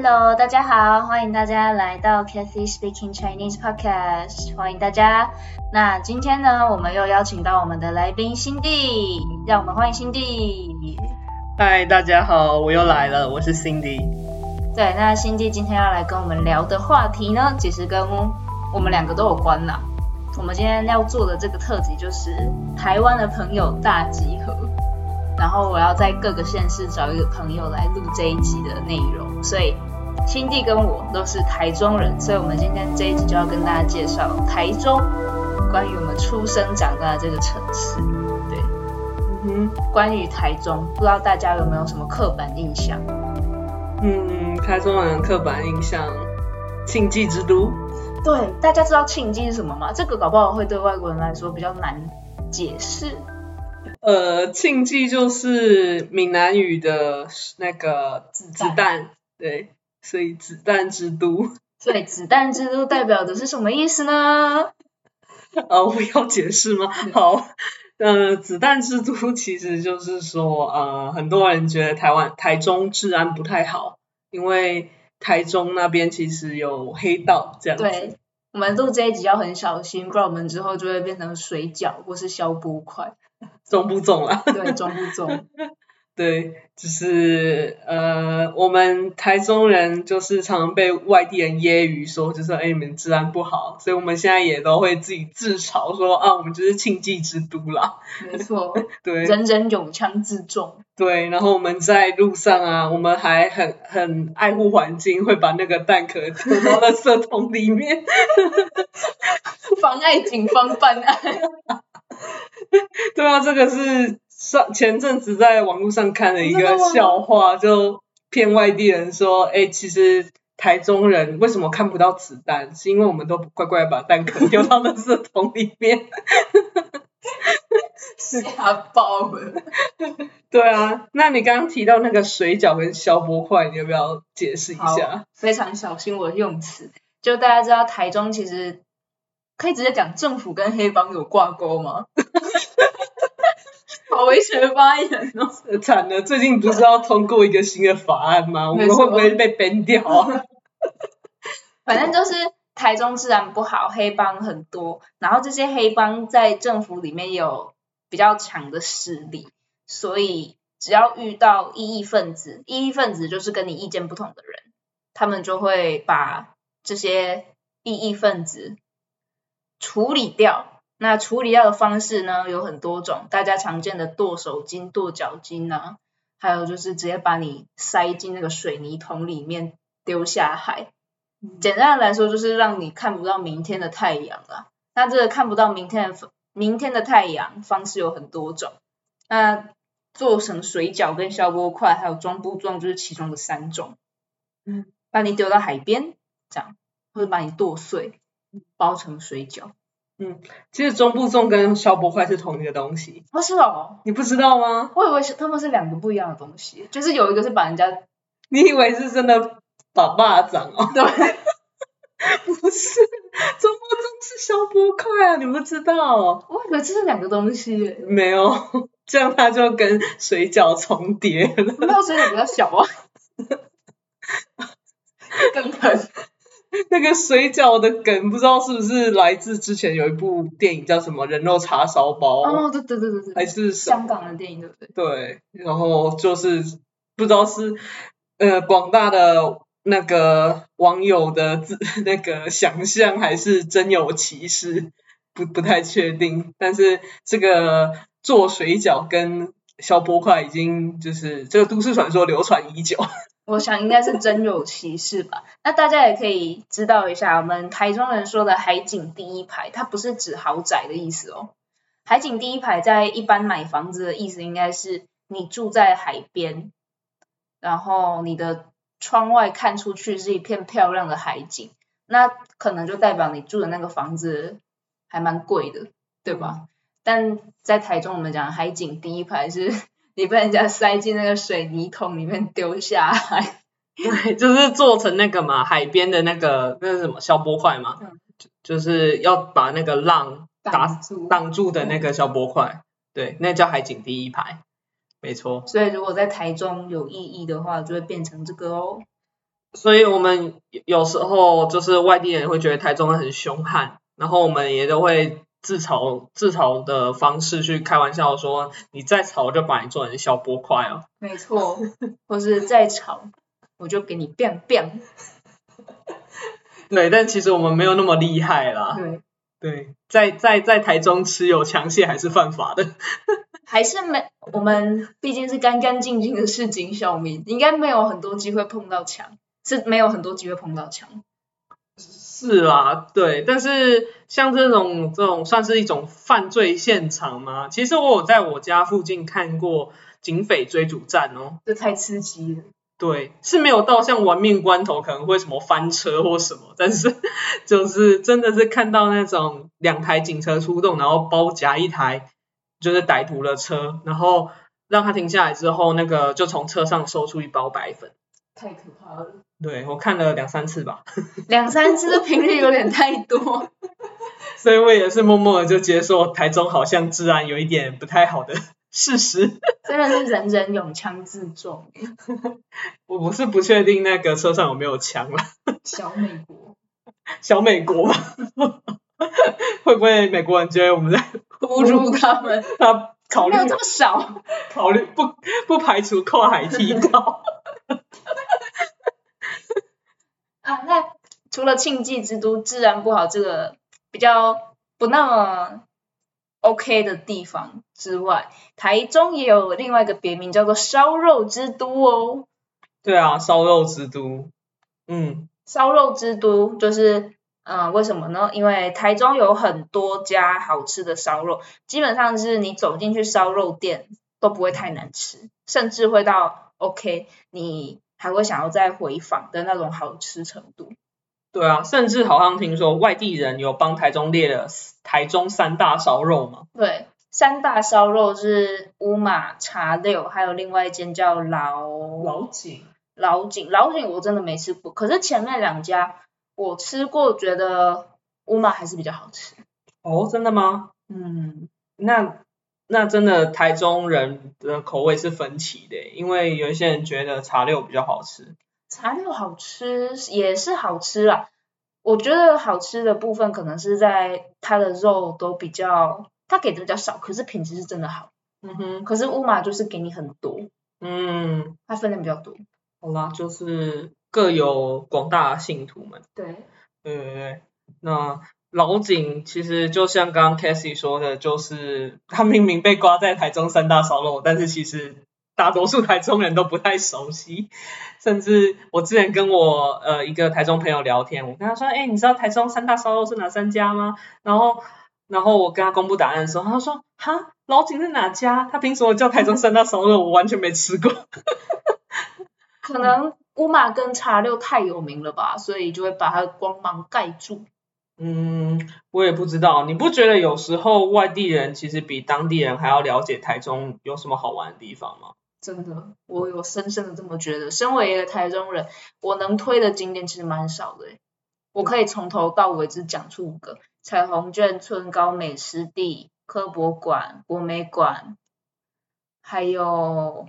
Hello，大家好，欢迎大家来到 Cathy Speaking Chinese Podcast，欢迎大家。那今天呢，我们又邀请到我们的来宾辛蒂，让我们欢迎辛蒂。嗨，大家好，我又来了，我是 Cindy。对，那辛蒂今天要来跟我们聊的话题呢，其实跟我们两个都有关啦。我们今天要做的这个特辑就是台湾的朋友大集合，然后我要在各个县市找一个朋友来录这一集的内容，所以辛蒂跟我都是台中人，所以我们今天这一集就要跟大家介绍台中，关于我们出生长大的这个城市。对，嗯哼，关于台中，不知道大家有没有什么刻板印象？嗯，台中人刻板印象，庆忌之都。对，大家知道庆忌是什么吗？这个搞不好会对外国人来说比较难解释。呃，庆忌就是闽南语的那个子弹，对，所以子弹之都。所以子弹之都代表的是什么意思呢？呃，我要解释吗？好，呃，子弹之都其实就是说，呃，很多人觉得台湾台中治安不太好，因为。台中那边其实有黑道这样子，对，我们录这一集要很小心，不然我们之后就会变成水饺或是消波块，中不中啊？对，中不中？对，就是呃，我们台中人就是常常被外地人揶揄说，就是哎，你们治安不好，所以我们现在也都会自己自嘲说啊，我们就是庆忌之都啦。没错，对，人人有枪自重。对，然后我们在路上啊，我们还很很爱护环境，会把那个蛋壳丢到垃圾桶里面，妨碍警方办案。对啊，这个是。上前阵子在网络上看了一个笑话，就骗外地人说，哎，其实台中人为什么看不到子弹，是因为我们都乖乖把弹壳丢到垃圾桶里面。吓爆了。对啊，那你刚刚提到那个水饺跟消波块，你要不要解释一下？非常小心我的用词。就大家知道台中其实可以直接讲政府跟黑帮有挂钩吗？好危险的发言哦！惨了，最近不是要通过一个新的法案吗？我们会不会被 ban 掉啊？反正就是台中治安不好，黑帮很多，然后这些黑帮在政府里面有比较强的势力，所以只要遇到异议分子，异议分子就是跟你意见不同的人，他们就会把这些异议分子处理掉。那处理掉的方式呢有很多种，大家常见的剁手筋、剁脚筋啊，还有就是直接把你塞进那个水泥桶里面丢下海。简单的来说，就是让你看不到明天的太阳啊。那这个看不到明天的明天的太阳方式有很多种，那做成水饺跟消波块，还有装布状，就是其中的三种。嗯，把你丢到海边，这样，或者把你剁碎，包成水饺。嗯，其实中部粽跟消波块是同一个东西。哦，是哦，你不知道吗？我以为是他们是两个不一样的东西，就是有一个是把人家，你以为是真的把巴掌哦？对，不是，中部粽是消波块啊，你不知道？我以为这是两个东西。没有，这样它就跟水饺重叠了。没有水饺比较小啊，更疼。那个水饺的梗，不知道是不是来自之前有一部电影叫什么《人肉叉烧包》？哦，对对对对对，还是香港的电影，对不对？对，然后就是不知道是呃广大的那个网友的自那个想象，还是真有其事，不不太确定。但是这个做水饺跟消波块已经就是这个都市传说流传已久。我想应该是真有其事吧。那大家也可以知道一下，我们台中人说的海景第一排，它不是指豪宅的意思哦。海景第一排在一般买房子的意思，应该是你住在海边，然后你的窗外看出去是一片漂亮的海景，那可能就代表你住的那个房子还蛮贵的，对吧？但在台中我们讲海景第一排是。你被人家塞进那个水泥桶里面丢下来，对，就是做成那个嘛，海边的那个那是什么消波块嘛，就就是要把那个浪打挡住的那个消波块，对，那叫海景第一排，没错。所以如果在台中有意义的话，就会变成这个哦。所以我们有有时候就是外地人会觉得台中人很凶悍，然后我们也都会自嘲自嘲的方式去开玩笑说，你再吵就把你做成小波块哦。没错，或是再吵，我就给你 biang biang。对，但其实我们没有那么厉害啦。对，对，在在在台中持有枪械还是犯法的。还是没，我们毕竟是干干净净的市井小民，应该没有很多机会碰到枪，是没有很多机会碰到枪。是啦，对，但是像这种这种算是一种犯罪现场吗？其实我有在我家附近看过警匪追逐战哦。这太刺激了。对，是没有到像玩命关头可能会什么翻车或什么，但是 就是真的是看到那种两台警车出动，然后包夹一台就是歹徒的车，然后让他停下来之后，那个就从车上搜出一包白粉。太可怕了。对我看了两三次吧，两三次的频率有点太多。所以我也是默默的就接受台中好像治安有一点不太好的事实。真的是人人有枪自重。我不是不确定那个车上有没有枪了。小美国。小美国吗？会不会美国人觉得我们在侮辱他们？他考虑没有这么少。考虑不不排除跨海提高。啊，那除了庆忌之都治安不好这个比较不那么 OK 的地方之外，台中也有另外一个别名叫做烧肉之都哦。对啊，烧肉之都。嗯。烧肉之都就是嗯，为什么呢？因为台中有很多家好吃的烧肉，基本上是你走进去烧肉店都不会太难吃，甚至会到 OK 你。还会想要再回访的那种好吃程度。对啊，甚至好像听说外地人有帮台中列了台中三大烧肉嘛。对，三大烧肉是乌马茶六，还有另外一间叫老老井。老井，老井我真的没吃过，可是前面两家我吃过，觉得乌马还是比较好吃。哦，真的吗？嗯，那。那真的台中人的口味是分歧的，因为有一些人觉得茶六比较好吃。茶六好吃也是好吃啦，我觉得好吃的部分可能是在它的肉都比较，它给的比较少，可是品质是真的好。嗯哼。可是乌马就是给你很多。嗯。它分量比较多。好啦，就是各有广大信徒们。对。对对对，那。老井其实就像刚刚 Cassie 说的，就是他明明被挂在台中三大烧肉，但是其实大多数台中人都不太熟悉。甚至我之前跟我呃一个台中朋友聊天，我跟他说，哎，你知道台中三大烧肉是哪三家吗？然后然后我跟他公布答案的时候，他说，哈，老井是哪家？他凭什么叫台中三大烧肉？我完全没吃过。可能乌马跟茶六太有名了吧，所以就会把它的光芒盖住。嗯，我也不知道。你不觉得有时候外地人其实比当地人还要了解台中有什么好玩的地方吗？真的，我有深深的这么觉得。身为一个台中人，我能推的景点其实蛮少的。我可以从头到尾只讲出五个：彩虹眷村、高美湿地、科博馆、国美馆，还有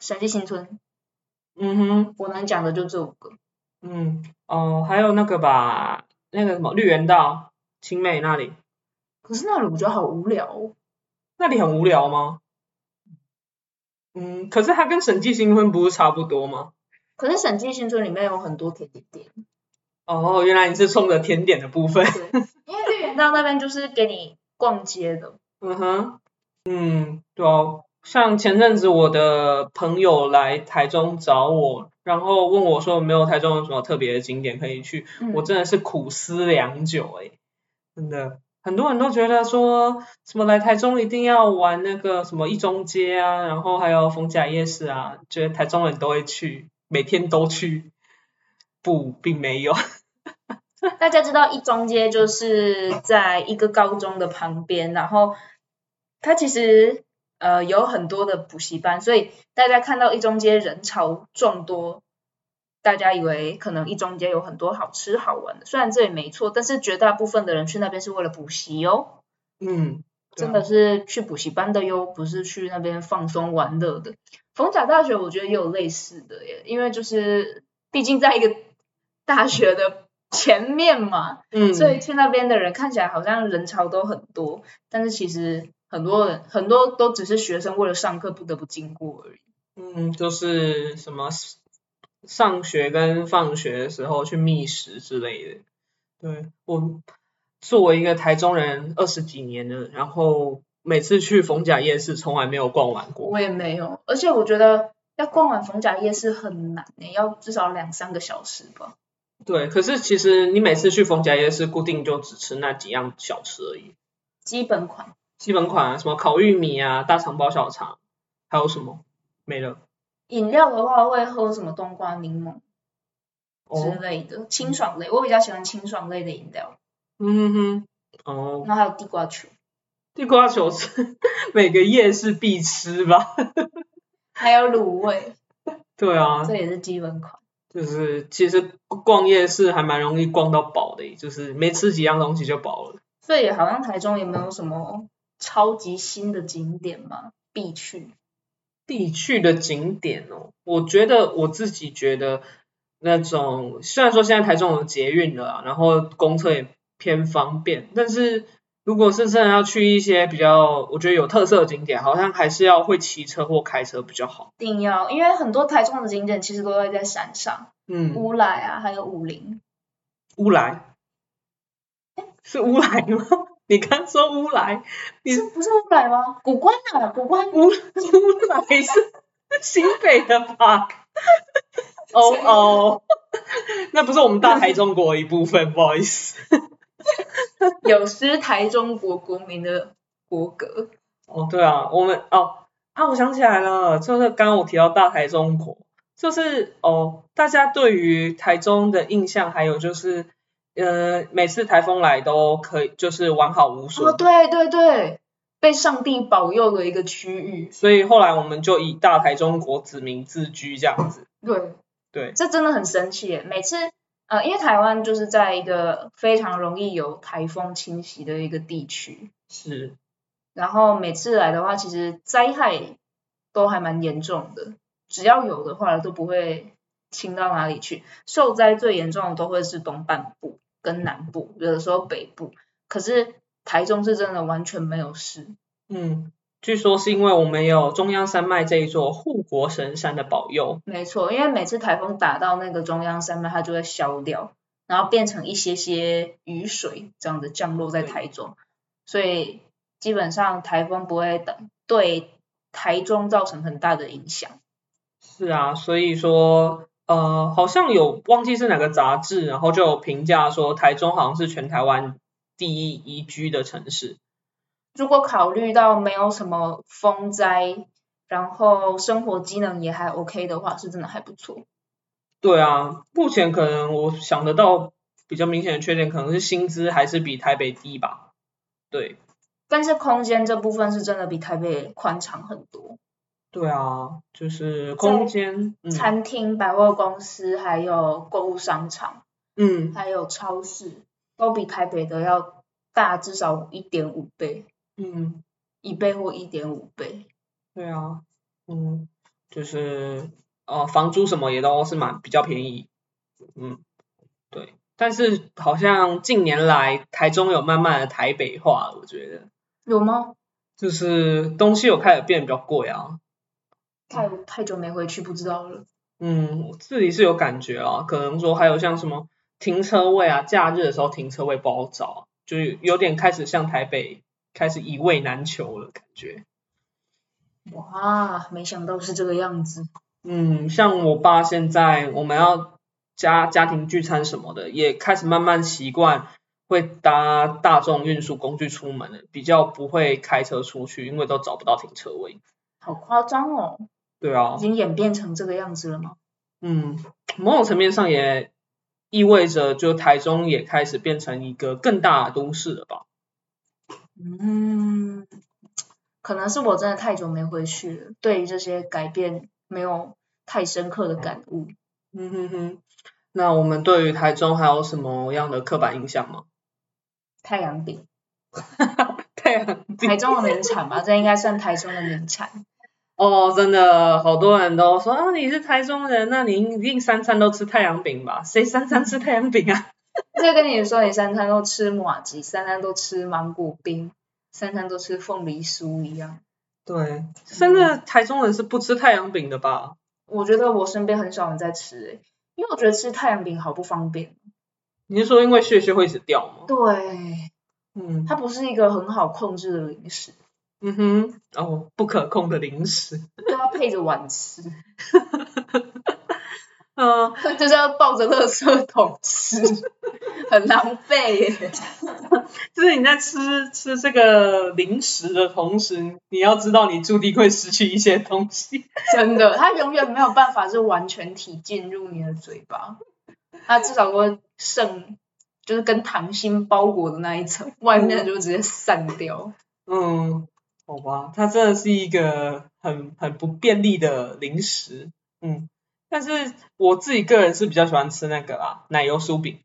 陕西新村。嗯哼，我能讲的就这五个。嗯，哦，还有那个吧。那个什么绿园道、青美那里，可是那里我觉得好无聊。哦。那里很无聊吗？嗯，可是它跟审计新村不是差不多吗？可是审计新村里面有很多甜点店。哦，原来你是冲着甜点的部分。因为绿园道那边就是给你逛街的。嗯哼，嗯，对啊。像前阵子我的朋友来台中找我，然后问我说有没有台中有什么特别的景点可以去，我真的是苦思良久哎，真的，很多人都觉得说什么来台中一定要玩那个什么一中街啊，然后还有逢甲夜市啊，觉得台中人都会去，每天都去，不，并没有。大家知道一中街就是在一个高中的旁边，然后它其实。呃，有很多的补习班，所以大家看到一中街人潮众多，大家以为可能一中街有很多好吃好玩的，虽然这也没错，但是绝大部分的人去那边是为了补习哦。嗯，真的是去补习班的哟，不是去那边放松玩乐的。逢甲大学我觉得也有类似的耶，因为就是毕竟在一个大学的前面嘛，嗯，所以去那边的人看起来好像人潮都很多，但是其实很多人很多都只是学生为了上课不得不经过而已。嗯，就是什么上学跟放学的时候去觅食之类的。对我作为一个台中人二十几年了，然后每次去逢甲夜市从来没有逛完过。我也没有，而且我觉得要逛完逢甲夜市很难诶，要至少两三个小时吧。对，可是其实你每次去逢甲夜市，固定就只吃那几样小吃而已。基本款，基本款啊，什么烤玉米啊、大肠包小肠，还有什么没了？饮料的话会喝什么冬瓜柠檬之哦，类的，清爽类，我比较喜欢清爽类的饮料。嗯哼，哦，然后还有地瓜球，地瓜球是 每个夜市必吃吧？还有卤味，对啊，这也是基本款。就是其实逛夜市还蛮容易逛到饱的，就是没吃几样东西就饱了。所以好像台中也没有什么超级新的景点吗，必去。必去的景点哦，我觉得我自己觉得那种虽然说现在台中有捷运了啊，然后公车也偏方便，但是如果是真的要去一些比较我觉得有特色的景点，好像还是要会骑车或开车比较好。一定要，因为很多台中的景点其实都会在山上，嗯，乌来啊，还有武林。乌来是乌来吗？你刚说乌来，你是不是乌来吗？古关啊，古关。乌乌来是新北的吧？哦哦，那不是我们大台中国的一部分，不好意思。有失台中国国民的国格。哦，对啊，我们哦啊，我想起来了，就是刚刚我提到大台中国，就是哦，大家对于台中的印象，还有就是呃，每次台风来都可以就是完好无损。哦，对对对，被上帝保佑的一个区域。所以后来我们就以大台中国子民自居这样子。对，对，这真的很神奇耶！每次呃，因为台湾就是在一个非常容易有台风侵袭的一个地区，是，然后每次来的话，其实灾害都还蛮严重的，只要有的话都不会轻到哪里去。受灾最严重的都会是东半部跟南部，有的时候北部，可是台中是真的完全没有事。嗯，据说是因为我们有中央山脉这一座护国神山的保佑。没错，因为每次台风打到那个中央山脉，它就会消掉，然后变成一些些雨水这样子降落在台中，所以基本上台风不会等对台中造成很大的影响。是啊，所以说，呃，好像有忘记是哪个杂志，然后就有评价说台中好像是全台湾第一宜居的城市。如果考虑到没有什么风灾，然后生活机能也还 OK 的话，是真的还不错。对啊，目前可能我想得到比较明显的缺点，可能是薪资还是比台北低吧。对，但是空间这部分是真的比台北宽敞很多，对啊，就是空间，嗯餐厅、百货公司，还有购物商场。嗯，还有超市都比台北的要大至少一点五倍，嗯，一倍或一点五倍。对啊，嗯，就是呃，房租什么也都是蛮比较便宜，嗯，对，但是好像近年来台中有慢慢的台北化，我觉得，有吗？就是东西有开始变得比较贵啊，太太久没回去，不知道了。嗯，我自己是有感觉啊，可能说还有像什么停车位啊，假日的时候停车位不好找啊，就是有点开始像台北开始一位难求了感觉。哇，没想到是这个样子。嗯，像我爸现在我们要家家庭聚餐什么的，也开始慢慢习惯会搭大众运输工具出门了，比较不会开车出去，因为都找不到停车位。好夸张哦，对啊已，经演变成这个样子了吗？嗯，某种层面上也意味着，就台中也开始变成一个更大的都市了吧？嗯，可能是我真的太久没回去了，对于这些改变没有太深刻的感悟。嗯哼哼。那我们对于台中还有什么样的刻板印象吗？太阳饼，太阳台中的名产吧，这应该算台中的名产。哦，真的，好多人都说啊，你是台中人，那你一定三餐都吃太阳饼吧？谁三餐吃太阳饼啊？就跟你说，你三餐都吃马吉，三餐都吃芒果冰，三餐都吃凤梨酥一样。对，真的台中人是不吃太阳饼的吧？我觉得我身边很少人在吃诶、因为我觉得吃太阳饼好不方便。你是说因为屑屑会一直掉吗？对，嗯它不是一个很好控制的零食，嗯哼，哦，不可控的零食。都要配着碗吃，嗯，就是要抱着垃圾桶吃，很狼狈耶。就是你在吃吃这个零食的同时，你要知道你注定会失去一些东西。真的，它永远没有办法是完全体进入你的嘴巴，它至少会剩，就是跟糖心包裹的那一层，外面就直接散掉。嗯，好吧，它真的是一个很很不便利的零食。嗯，但是我自己个人是比较喜欢吃那个啦，奶油酥饼。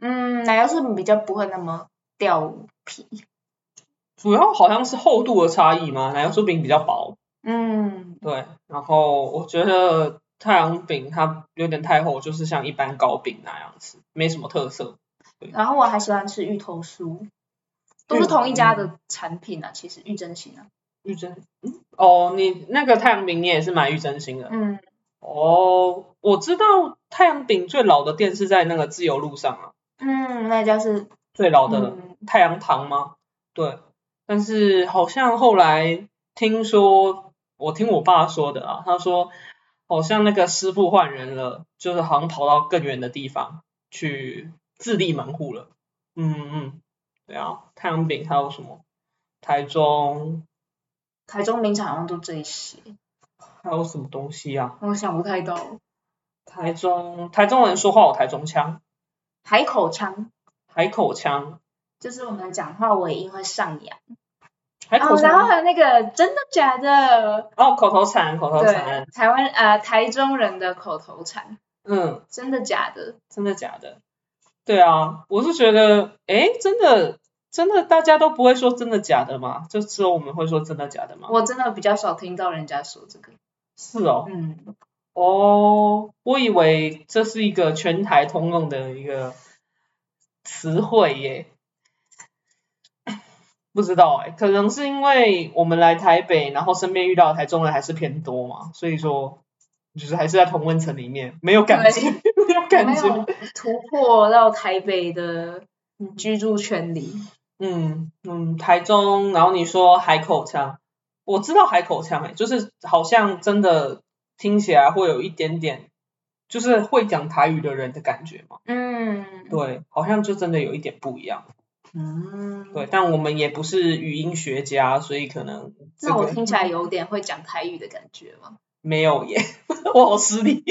嗯，奶油酥饼比较不会那么掉皮。主要好像是厚度的差异嘛，奶油酥饼比较薄，嗯，对，然后我觉得太阳饼它有点太厚，就是像一般糕饼那样子，没什么特色。然后我还喜欢吃芋头酥，都是同一家的产品啊，其实玉珍心啊。玉珍，嗯，哦，你那个太阳饼你也是买玉珍心的？嗯，哦，我知道太阳饼最老的店是在那个自由路上啊，嗯，那家是最老的嗯太阳堂吗？对，但是好像后来听说，我听我爸说的啊，他说好像那个师傅换人了，就是好像跑到更远的地方去自立门户了。嗯嗯，对啊，太阳饼还有什么？台中台中名产好像都这一些，还有什么东西啊？我想不太到。台中台中人说话有台中腔，海口腔海口腔，就是我们讲话尾音会上扬。海口哦，然后腔还有那个真的假的？哦，口头禅，口头对禅，，台湾呃台中人的口头禅，嗯。真的假的？真的假的？对啊，我是觉得，诶，真的，真的，大家都不会说真的假的吗？就只有我们会说真的假的吗？我真的比较少听到人家说这个。是哦，嗯，哦，我以为这是一个全台通用的一个词汇耶，不知道哎，可能是因为我们来台北，然后身边遇到的台中人还是偏多嘛，所以说就是还是在同温层里面，没有感觉，没有感觉，突破到台北的居住圈里。嗯嗯，台中，然后你说海口腔，我知道海口腔诶，就是好像真的听起来会有一点点，就是会讲台语的人的感觉嘛。嗯，对，好像就真的有一点不一样。嗯，对，但我们也不是语音学家，所以可能这个那我听起来有点会讲台语的感觉吗？没有耶，我好失礼。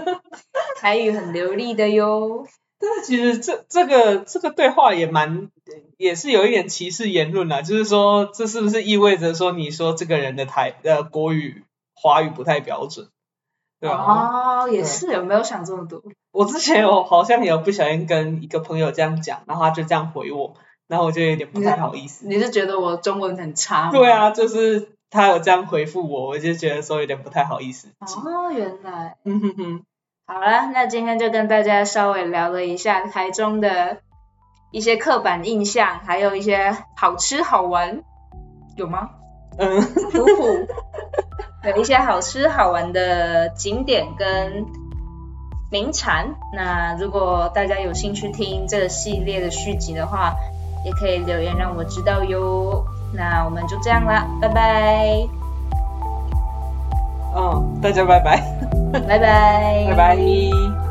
台语很流利的哟。但是其实这这个这个对话也蛮也是有一点歧视言论啦，就是说这是不是意味着说你说这个人的台呃国语华语不太标准，对吧？哦，也是，有没有想这么多？我之前有好像有不小心跟一个朋友这样讲，然后他就这样回我，然后我就有点不太好意思。你是觉得我中文很差吗？对。啊，就是他有这样回复我，我就觉得说有点不太好意思。哦，原来。嗯哼哼，好了，那今天就跟大家稍微聊了一下台中的一些刻板印象，还有一些好吃好玩，有吗？嗯，普普有一些好吃好玩的景点跟名产。那如果大家有兴趣听这个系列的续集的话，也可以留言让我知道哟。那我们就这样啦，拜拜，嗯，大家拜拜，拜拜，拜拜。